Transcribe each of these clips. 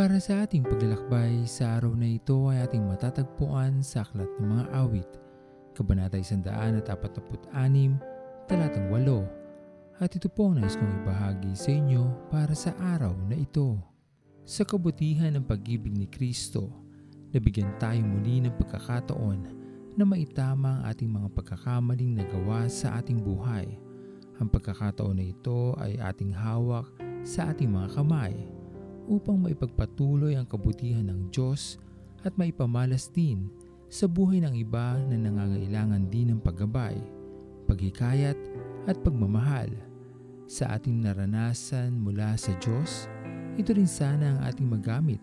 Para sa ating paglalakbay, sa araw na ito ay ating matatagpuan sa Aklat ng Mga Awit, Kabanata 146, Talatang 8. At ito po ang nais kong ibahagi sa inyo para sa araw na ito. Sa kabutihan ng pag-ibig ni Kristo, nabigyan tayo muli ng pagkakataon na maitama ang ating mga pagkakamaling nagawa sa ating buhay. Ang pagkakataon na ito ay ating hawak sa ating mga kamay upang maipagpatuloy ang kabutihan ng Diyos at maipamalas din sa buhay ng iba na nangangailangan din ng paggabay, paghikayat at pagmamahal. Sa ating naranasan mula sa Diyos, ito rin sana ang ating magamit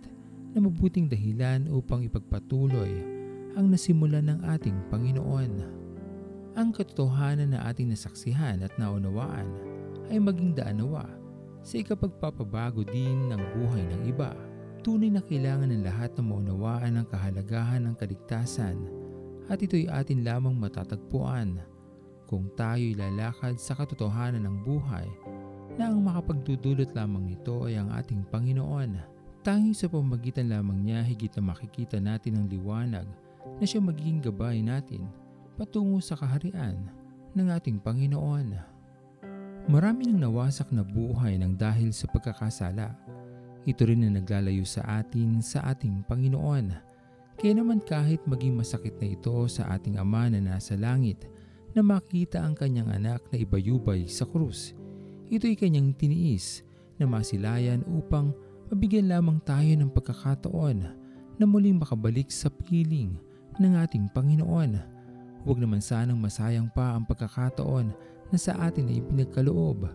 na mabuting dahilan upang ipagpatuloy ang nasimulan ng ating Panginoon. Ang katotohanan na ating nasaksihan at naunawaan ay maging daanawa sa ikapagpapabago din ng buhay ng iba. Tunay na kailangan ng lahat na maunawaan ang kahalagahan ng kaligtasan at ito'y atin lamang matatagpuan kung tayo'y lalakad sa katotohanan ng buhay na ang makapagdudulot lamang nito ay ang ating Panginoon. Tanging sa pamagitan lamang niya higit na makikita natin ang liwanag na siya magiging gabay natin patungo sa kaharian ng ating Panginoon. Marami nang nawasak na buhay ng dahil sa pagkakasala. Ito rin na naglalayo sa atin sa ating Panginoon. Kaya naman kahit maging masakit na ito sa ating Ama na nasa langit na makita ang kanyang anak na ibayubay sa krus, ito'y kanyang tiniis na masilayan upang mabigyan lamang tayo ng pagkakataon na muling makabalik sa piling ng ating Panginoon. Huwag naman sanang masayang pa ang pagkakataon na sa atin ay pinagkaloob.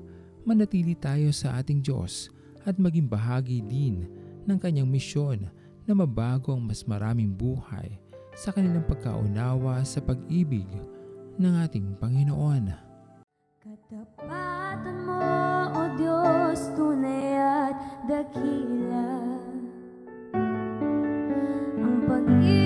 Manatili tayo sa ating Diyos at maging bahagi din ng kanyang misyon na mabago ang mas maraming buhay sa kanilang pagkaunawa sa pag-ibig ng ating Panginoon. Katapatan mo, O Diyos, tunay at dakila. Ang pag-ibig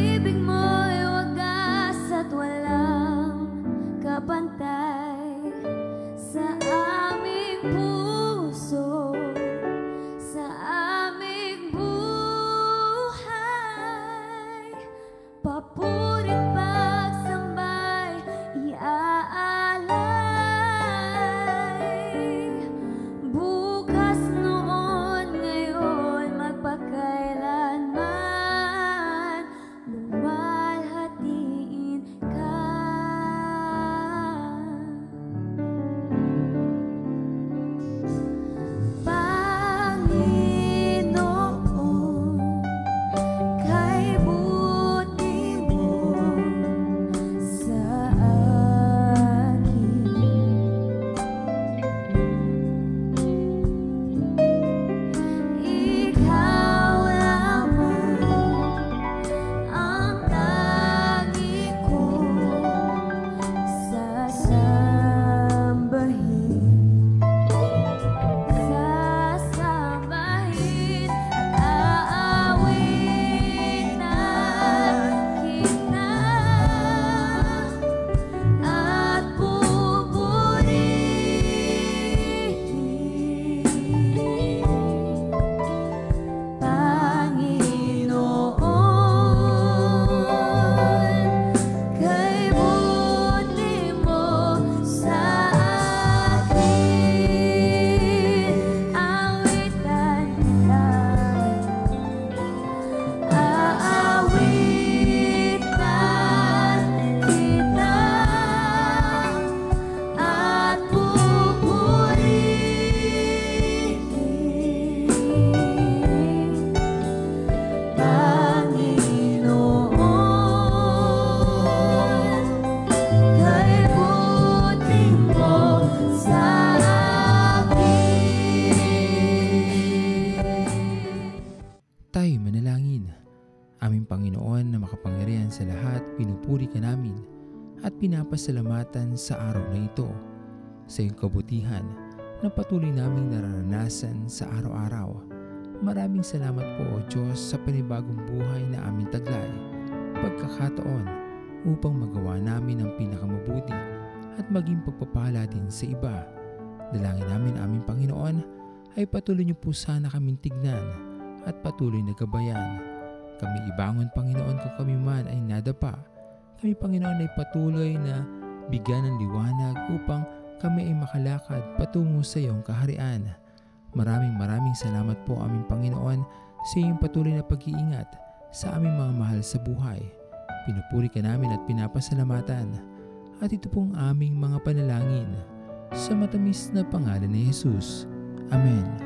Tayo manalangin. Aming Panginoon na makapangyarihan sa lahat, pinupuri ka namin at pinapasalamatan sa araw na ito sa iyong kabutihan na patuloy naming nararanasan sa araw-araw. Maraming salamat po o Diyos sa panibagong buhay na aming taglay, pagkakataon upang magawa namin ang pinakamabuti at maging pagpapala din sa iba. Dalangin namin aming Panginoon ay patuloy niyo po sana kaming tignan at patuloy na gabayan. Kami ibangon Panginoon kung kami man ay nadapa. Kami Panginoon ay patuloy na bigyan ng liwanag upang kami ay makalakad patungo sa iyong kaharian. Maraming maraming salamat po aming Panginoon sa iyong patuloy na pag-iingat sa aming mga mahal sa buhay. Pinupuri ka namin at pinapasalamatan. At ito pong aming mga panalangin sa matamis na pangalan ni Jesus. Amen.